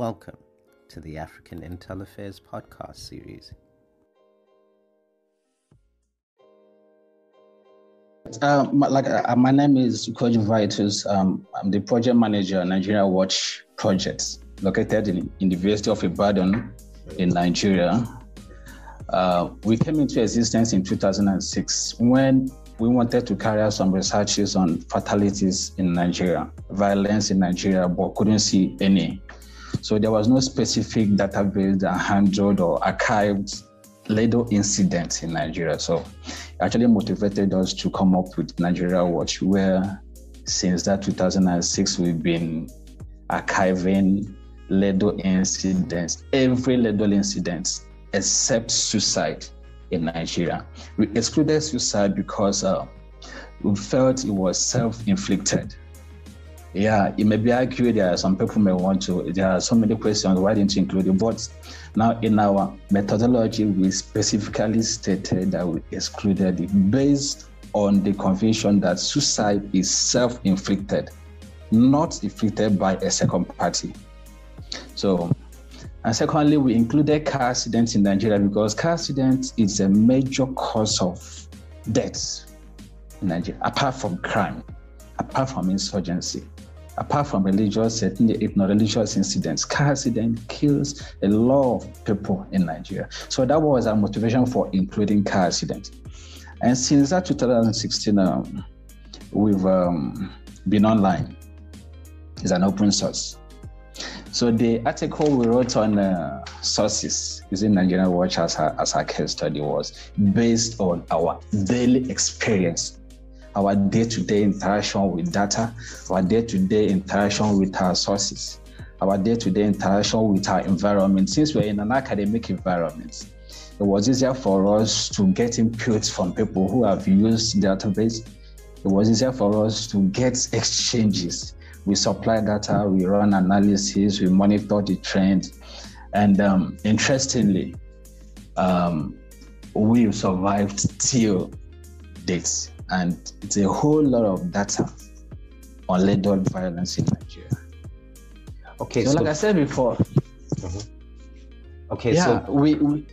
Welcome to the African Intel Affairs podcast series. Uh, my, like uh, my name is Coach Vitus. Um, I'm the project manager Nigeria Watch Project, located in, in the University of Ibadan in Nigeria. Uh, we came into existence in 2006 when we wanted to carry out some researches on fatalities in Nigeria, violence in Nigeria, but couldn't see any. So there was no specific database that handled or archived lethal incidents in Nigeria. So actually motivated us to come up with Nigeria Watch, where since that 2006 we've been archiving lethal incidents, every lethal incident except suicide in Nigeria. We excluded suicide because uh, we felt it was self-inflicted. Yeah, it may be argued there are some people may want to, there are so many questions, why didn't you include it? But now in our methodology, we specifically stated that we excluded it based on the conviction that suicide is self-inflicted, not inflicted by a second party. So, and secondly, we included car accidents in Nigeria because car accidents is a major cause of deaths in Nigeria, apart from crime, apart from insurgency apart from religious, certainly ethno-religious incidents, car accident kills a lot of people in Nigeria. So that was our motivation for including car accident. And since that 2016, um, we've um, been online. It's an open source. So the article we wrote on uh, sources using Nigerian Watch as our case study was based on our daily experience our day-to-day interaction with data, our day-to-day interaction with our sources, our day-to-day interaction with our environment. Since we're in an academic environment, it was easier for us to get inputs from people who have used database. It was easier for us to get exchanges. We supply data, we run analysis, we monitor the trend. And um, interestingly, um, we survived till dates and it's a whole lot of data on legal violence in Nigeria. Okay, so, so like I said before. Mm-hmm. Okay, yeah, so we, we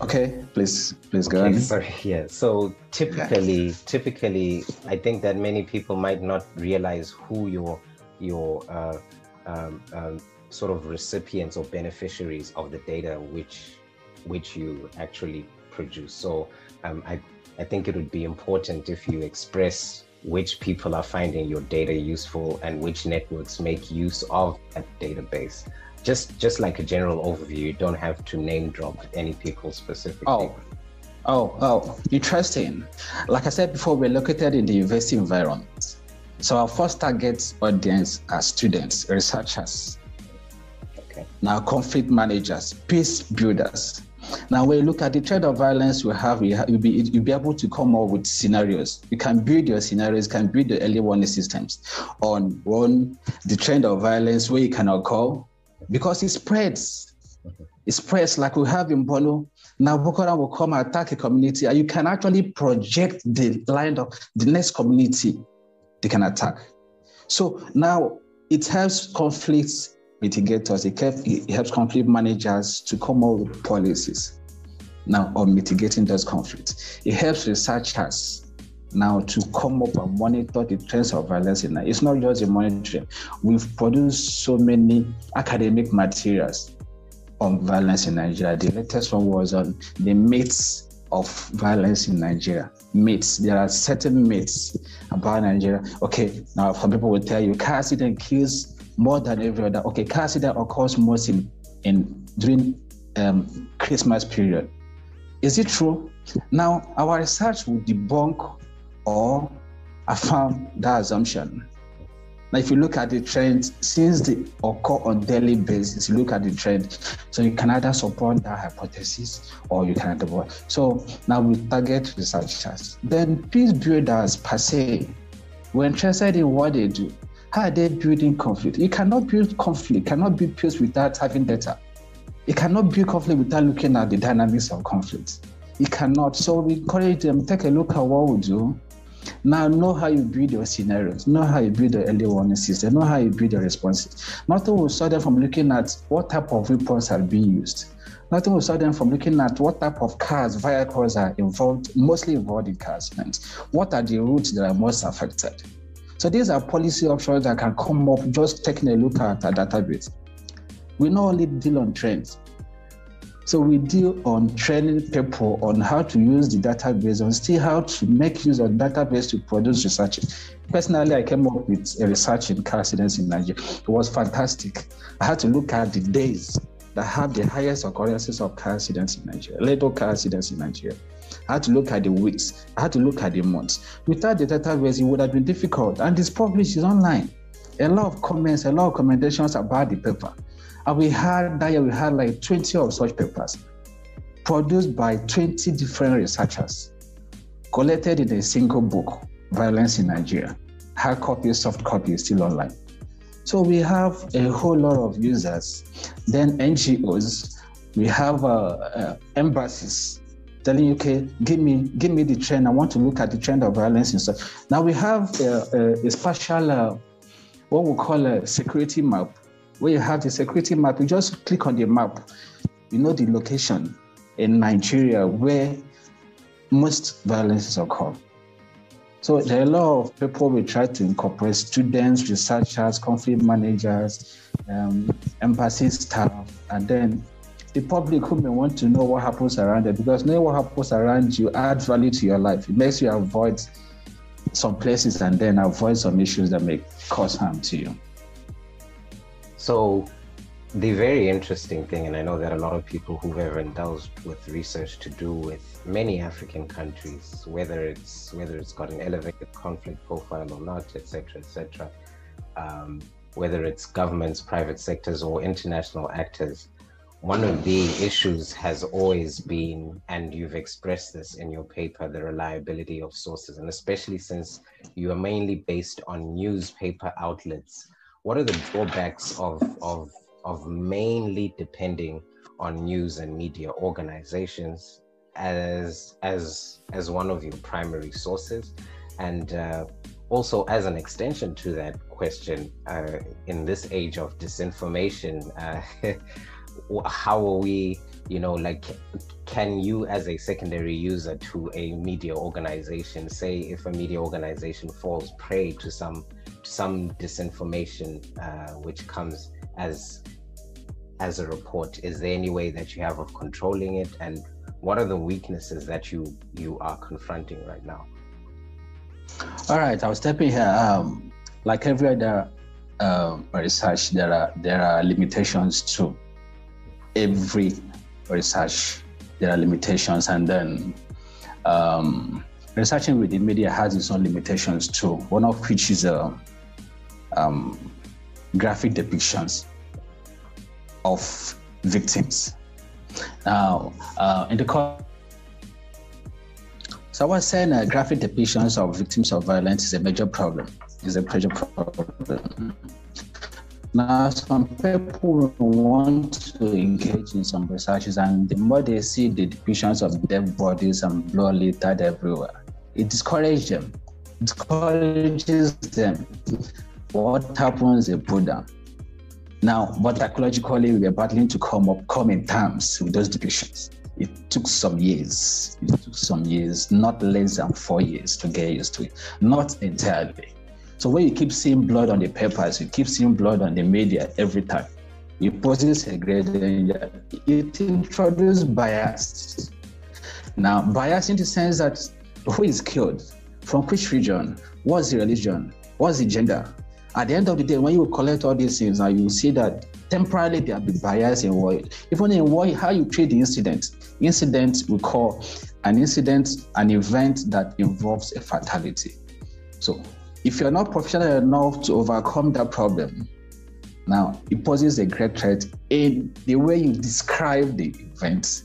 Okay, please, please go okay, on. Sorry, yeah. So typically, yeah. typically, I think that many people might not realize who your your uh, um, um, sort of recipients or beneficiaries of the data which which you actually produce. So um, I I think it would be important if you express which people are finding your data useful and which networks make use of that database. Just just like a general overview, you don't have to name drop any people specifically. Oh. Oh, oh, interesting. Like I said before, we're located in the university environment. So our first target audience are students, researchers, okay. now conflict managers, peace builders, now, when you look at the trend of violence we have, you will be, you'll be able to come up with scenarios. You can build your scenarios, you can build the early warning systems on one, the trend of violence where it can occur because it spreads. It spreads like we have in Borno. Now, Boko Haram will come and attack a community, and you can actually project the line of the next community they can attack. So now it helps conflicts mitigators, it, helps conflict managers to come up with policies now on mitigating those conflicts. It helps researchers now to come up and monitor the trends of violence in Nigeria. It's not just a monitoring. We've produced so many academic materials on violence in Nigeria. The latest one was on the myths of violence in Nigeria. Myths. There are certain myths about Nigeria. Okay, now some people will tell you car accident kills more than every other. Okay, car accident occurs most in, in during um, Christmas period. Is it true? Now, our research will debunk or affirm that assumption. Now, if you look at the trend, since they occur on daily basis, you look at the trend, so you can either support that hypothesis or you can avoid. So now we target researchers. Then peace builders per se, we're interested in what they do. How are they building conflict? You cannot build conflict, cannot build peace without having data. You cannot build conflict without looking at the dynamics of conflict. You cannot. So we encourage them, take a look at what we do. Now, know how you build your scenarios, know how you build the early warning system, know how you build your responses. Nothing will stop them from looking at what type of reports are being used. Nothing will stop them from looking at what type of cars, vehicles are involved, mostly involved in car accidents. What are the routes that are most affected? So these are policy options that can come up just taking a look at a database. We not only deal on trends, so we deal on training people on how to use the database and see how to make use of database to produce research. Personally, I came up with a research in car in Nigeria. It was fantastic. I had to look at the days that have the highest occurrences of car in Nigeria, little car in Nigeria. I had to look at the weeks. I had to look at the months. Without the database, it would have been difficult. And this published is online. A lot of comments, a lot of commendations about the paper. And we had that year, we had like 20 of such papers produced by 20 different researchers, collected in a single book, Violence in Nigeria. Hard copy, soft copy is still online. So we have a whole lot of users. Then NGOs, we have uh, uh, embassies telling you, okay, give me, give me the trend. I want to look at the trend of violence and stuff. Now we have uh, uh a special, uh, what we call a security map where you have the security map, you just click on the map, you know the location in Nigeria where most violences occur. So there are a lot of people we try to incorporate students, researchers, conflict managers, um, embassy staff, and then the public who may want to know what happens around it because knowing what happens around you adds value to your life. It makes you avoid some places and then avoid some issues that may cause harm to you. So, the very interesting thing, and I know that a lot of people who've ever indulged with research to do with many African countries, whether it's whether it's got an elevated conflict profile or not, etc., etc., um, whether it's governments, private sectors, or international actors, one of the issues has always been, and you've expressed this in your paper, the reliability of sources, and especially since you are mainly based on newspaper outlets. What are the drawbacks of of of mainly depending on news and media organizations as as as one of your primary sources? And uh, also as an extension to that question uh, in this age of disinformation uh, how are we you know like can you as a secondary user to a media organization say if a media organization falls prey to some some disinformation uh, which comes as as a report is there any way that you have of controlling it? And what are the weaknesses that you you are confronting right now? All right i'll step in here. Um, like every other um, research there are there are limitations to every research there are limitations and then um, researching with the media has its own limitations too one of which is uh, um, graphic depictions of victims. Now, uh, in the so I was saying uh, graphic depictions of victims of violence is a major problem. Is a major problem. Now, some people want to engage in some researches, and the more they see the depictions of dead bodies and blood littered everywhere, it discourages them. It discourages them what happens they put down. Now, but psychologically, we are battling to come up, come in terms with those depictions. It took some years. It took some years, not less than four years to get used to it. Not entirely. So when you keep seeing blood on the papers, you keep seeing blood on the media every time. It poses a great danger. It introduces bias. Now, bias in the sense that who is killed, from which region, what's the religion, what's the gender, at the end of the day, when you collect all these things, now you see that temporarily there will be bias in war. even in war, how you treat the incident. Incident we call an incident, an event that involves a fatality. So if you're not professional enough to overcome that problem, now it poses a great threat in the way you describe the event,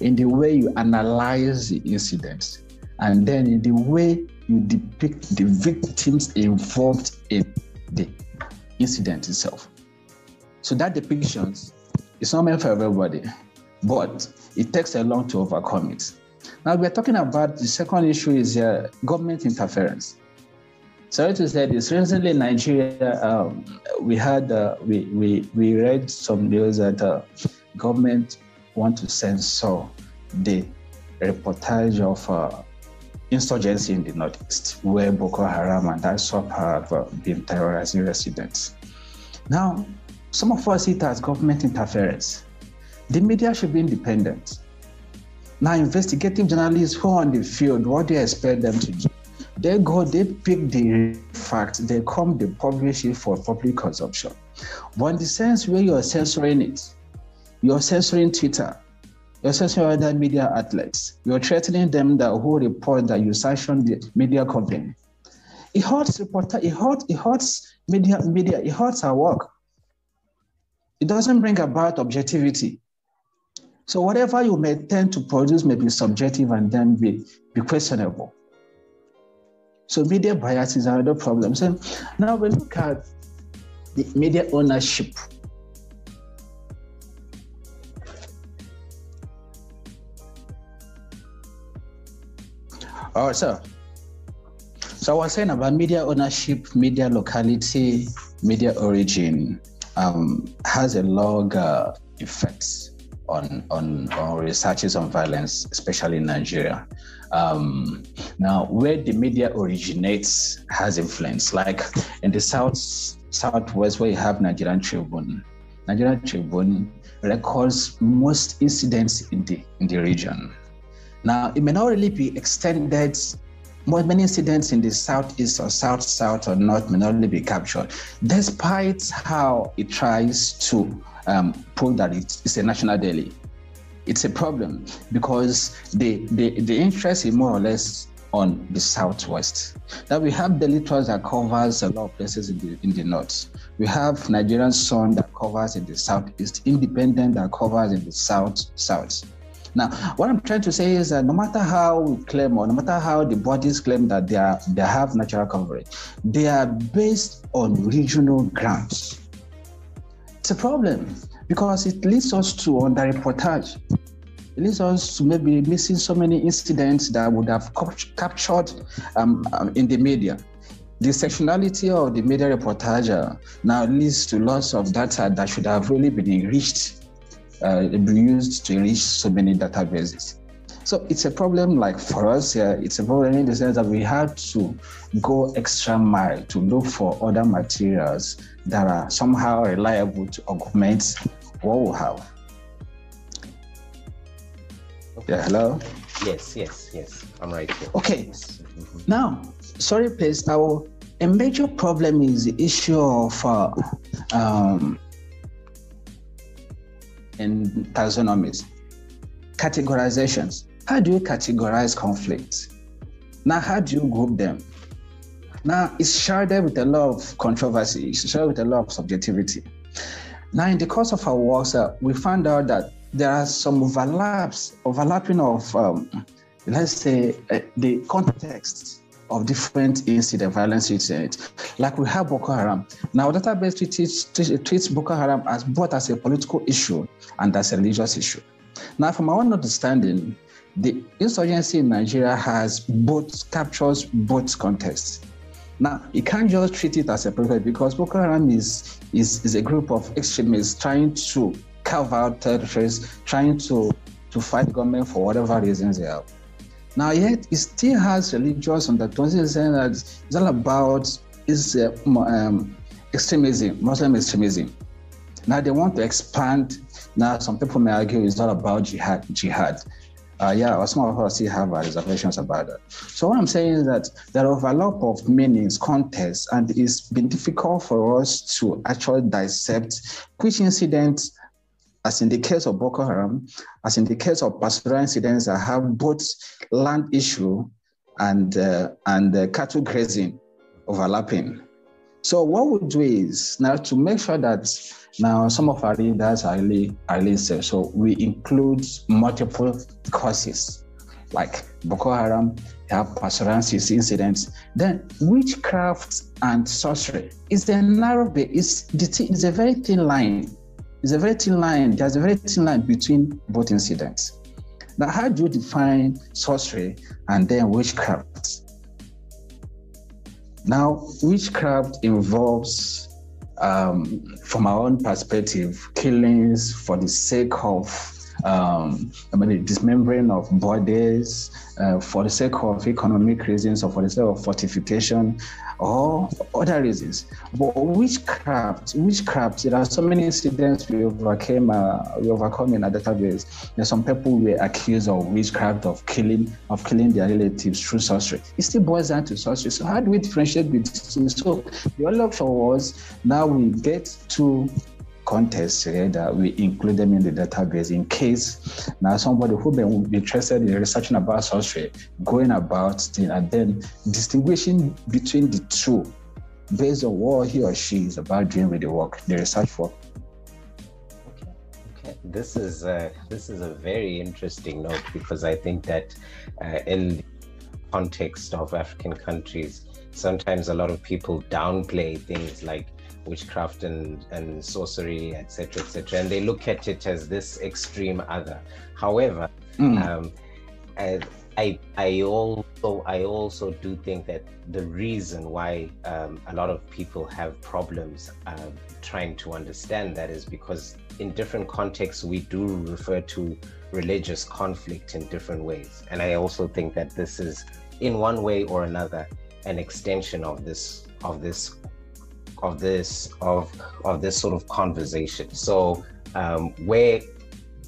in the way you analyze the incident, and then in the way you depict the victims involved in the incident itself. So that depiction is not meant for everybody, but it takes a long to overcome it. Now we're talking about the second issue is uh, government interference. Sorry to say this. Recently in Nigeria, um, we had uh, we, we we read some news that uh, government want to censor the reportage of uh, insurgency in the northeast, where Boko Haram and ISWAP have uh, been terrorizing residents. Now, some of us see it as government interference. The media should be independent. Now, investigative journalists who are on the field, what do you expect them to do? They go, they pick the facts, they come, they publish it for public consumption. But the sense where you're censoring it, you're censoring Twitter, you're censoring other media outlets, you're threatening them that who report that you sanction the media company. It hurts reporter, it hurts, it hurts media, media, it hurts our work. It doesn't bring about objectivity. So whatever you may tend to produce may be subjective and then be, be questionable. So media bias is another problem. So now we look at the media ownership. Oh, so so I was saying about media ownership, media locality, media origin um, has a log uh, effects on, on, on researches on violence, especially in Nigeria. Um, now, where the media originates has influence. Like in the south southwest, where you have Nigerian Tribune, Nigerian Tribune records most incidents in the in the region. Now, it may not really be extended. Many incidents in the southeast or south south or north may not really be captured, despite how it tries to um, prove that it's a national daily. It's a problem because the, the, the interest is more or less on the southwest. Now we have the Trust that covers a lot of places in the in the north. We have Nigerian Sun that covers in the southeast, Independent that covers in the south south. Now, what I'm trying to say is that no matter how we claim or no matter how the bodies claim that they are they have natural coverage, they are based on regional grounds. It's a problem because it leads us to underreportage. Leads us to maybe missing so many incidents that would have captured um, um, in the media. The sectionality of the media reportage now leads to lots of data that should have really been enriched, uh, used to enrich so many databases. So it's a problem like for us here, it's a problem in the sense that we have to go extra mile to look for other materials that are somehow reliable to augment what we have. Okay. Yeah, hello? Yes, yes, yes. I'm right here. Okay. Mm-hmm. Now, sorry, please. Our a major problem is the issue of uh, um, in taxonomies, categorizations. How do you categorize conflicts? Now, how do you group them? Now, it's shrouded with a lot of controversy, it's shrouded with a lot of subjectivity. Now, in the course of our work, uh, we found out that there are some overlaps, overlapping of, um, let's say, uh, the context of different incident, violence incidents. Like we have Boko Haram. Now, database treats, treats Boko Haram as both as a political issue and as a religious issue. Now, from our understanding, the insurgency in Nigeria has both captures both contexts. Now, you can't just treat it as a project because Boko Haram is, is, is a group of extremists trying to carve out territories, trying to, to fight government for whatever reasons they have. Now, yet it still has religious undertones. Saying that it's all about is uh, um, extremism, Muslim extremism. Now they want to expand. Now some people may argue it's all about jihad. Jihad uh, yeah, some of us still have our reservations about that. So what I'm saying is that there are overlap of meanings, context, and it's been difficult for us to actually dissect which incidents, as in the case of Boko Haram, as in the case of pastoral incidents that have both land issue and uh, and uh, cattle grazing overlapping. So what we do is now to make sure that now some of our readers are really are safe. So we include multiple causes like Boko Haram, have pastorances incidents. Then witchcraft and sorcery is a narrow bit. It's, it's a very thin line. It's a very thin line. There's a very thin line between both incidents. Now, how do you define sorcery and then witchcraft? Now, witchcraft involves, um, from our own perspective, killings for the sake of um, I mean, the dismembering of bodies uh, for the sake of economic reasons or for the sake of fortification or other reasons. But witchcraft, witchcraft, there are so many incidents we overcame, uh, we overcome in our database. There's some people were accused of witchcraft, of killing, of killing their relatives through sorcery. It still boils down to sorcery. So how do we differentiate between? So the only option was now we get to context that we include them in the database in case now somebody who may be interested in researching about sorcery, going about the, and then distinguishing between the two based on what he or she is about doing with the work, the research work. Okay, okay. This is a, this is a very interesting note because I think that uh, in the context of African countries, sometimes a lot of people downplay things like witchcraft and, and sorcery, etc., etc., and they look at it as this extreme other. However, mm. um, I, I, I also I also do think that the reason why um, a lot of people have problems uh, trying to understand that is because in different contexts we do refer to religious conflict in different ways, and I also think that this is in one way or another an extension of this of this of this of of this sort of conversation. So um, where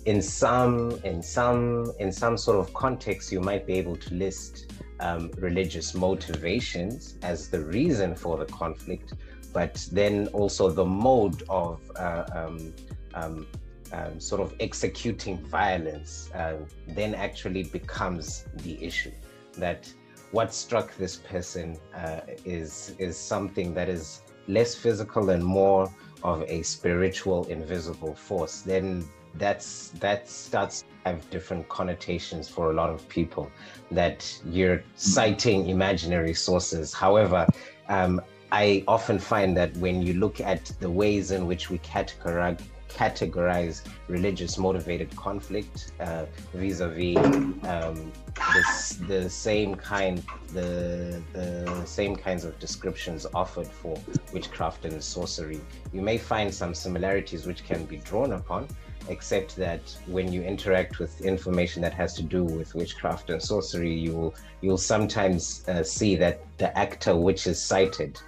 in some in some in some sort of context you might be able to list um, religious motivations as the reason for the conflict, but then also the mode of uh, um, um, um sort of executing violence uh, then actually becomes the issue. That what struck this person uh, is is something that is less physical and more of a spiritual invisible force then that's that starts to have different connotations for a lot of people that you're citing imaginary sources. However um, i often find that when you look at the ways in which we categorize categorize religious motivated conflict uh, vis-a-vis um, this, the same kind the, the same kinds of descriptions offered for witchcraft and sorcery. You may find some similarities which can be drawn upon except that when you interact with information that has to do with witchcraft and sorcery you will you'll sometimes uh, see that the actor which is cited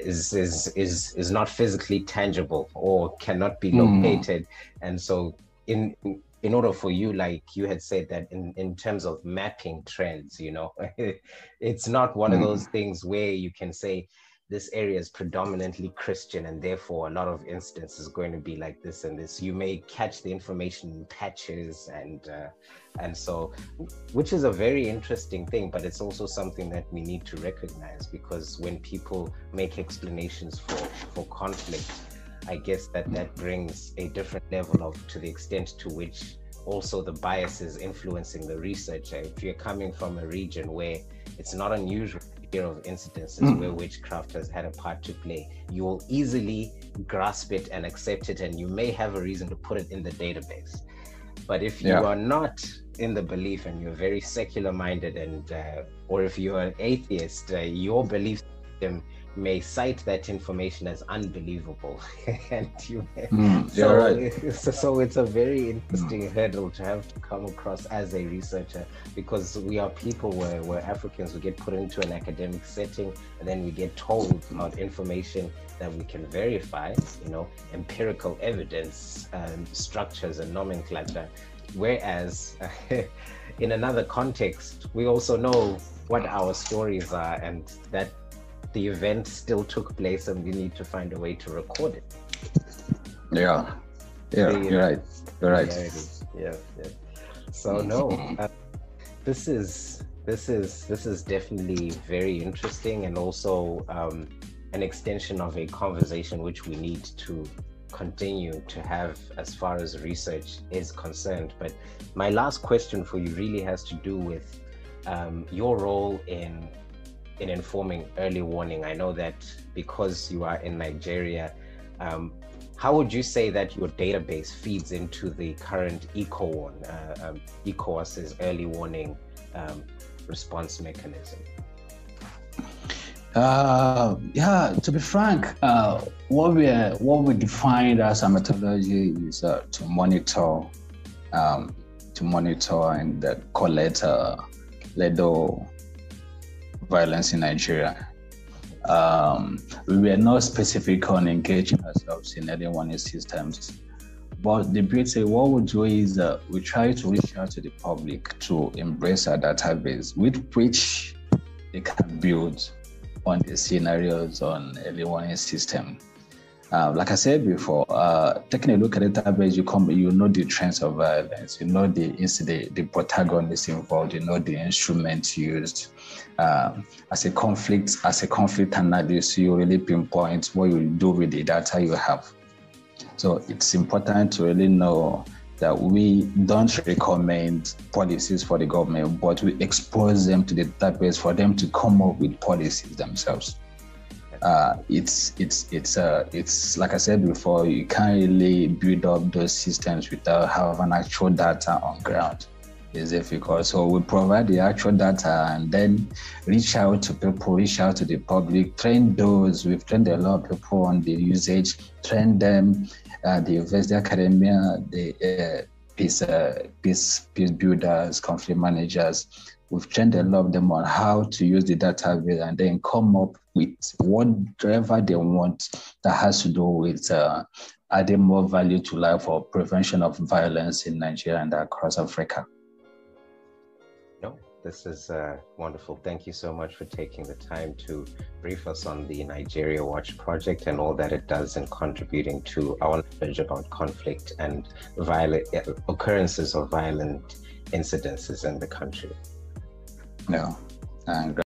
is is is is not physically tangible or cannot be hmm. located mm. and so in in order for you like you had said that in in terms of mapping trends you know it's not one mm. of hmm. those things where you can say this area is predominantly Christian, and therefore a lot of instances are going to be like this and this. You may catch the information in patches, and uh, and so, which is a very interesting thing, but it's also something that we need to recognize because when people make explanations for for conflict, I guess that that brings a different level of to the extent to which also the biases influencing the researcher. If you're coming from a region where it's not unusual of incidences mm. where witchcraft has had a part to play, you will easily grasp it and accept it, and you may have a reason to put it in the database. But if you yeah. are not in the belief and you're very secular minded, and uh, or if you're an atheist, uh, your belief system may cite that information as unbelievable and you mm, so, right. so, so it's a very interesting mm. hurdle to have to come across as a researcher because we are people where, where africans we get put into an academic setting and then we get told about information that we can verify you know empirical evidence um, structures and nomenclature whereas in another context we also know what our stories are and that the event still took place and we need to find a way to record it. Yeah, yeah, you're right. You're right. Yeah, yeah. So no, uh, this is this is this is definitely very interesting and also um, an extension of a conversation which we need to continue to have as far as research is concerned. But my last question for you really has to do with um, your role in in informing early warning? I know that because you are in Nigeria, um, how would you say that your database feeds into the current ECOWARN, uh, um, ECOWAS's early warning um, response mechanism? Uh, yeah, to be frank, uh, what we what we defined as a methodology is uh, to monitor, um, to monitor and collect uh, legal violence in Nigeria. Um, we were not specific on engaging ourselves in any one systems, but the beauty what we do is uh, we try to reach out to the public to embrace our database with which they can build on the scenarios on warning system. Uh, like I said before, uh, taking a look at the database, you come, you know the trends of violence, you know the incident, the protagonists involved, you know the instruments used. Uh, as a conflict, as a conflict analyst, you really pinpoint what you do with the data you have. So it's important to really know that we don't recommend policies for the government, but we expose them to the database for them to come up with policies themselves. Uh, it's it's it's uh, it's like I said before, you can't really build up those systems without having actual data on ground. It's difficult. So we provide the actual data and then reach out to people, reach out to the public, train those. We've trained a lot of people on the usage, train them uh, the University Academia, the uh, peace, uh, peace, peace builders, conflict managers. We've trained a lot of them on how to use the database and then come up with whatever they want that has to do with uh, adding more value to life or prevention of violence in Nigeria and across Africa. No, this is uh, wonderful. Thank you so much for taking the time to brief us on the Nigeria Watch project and all that it does in contributing to our knowledge about conflict and violent uh, occurrences of violent incidences in the country. No, and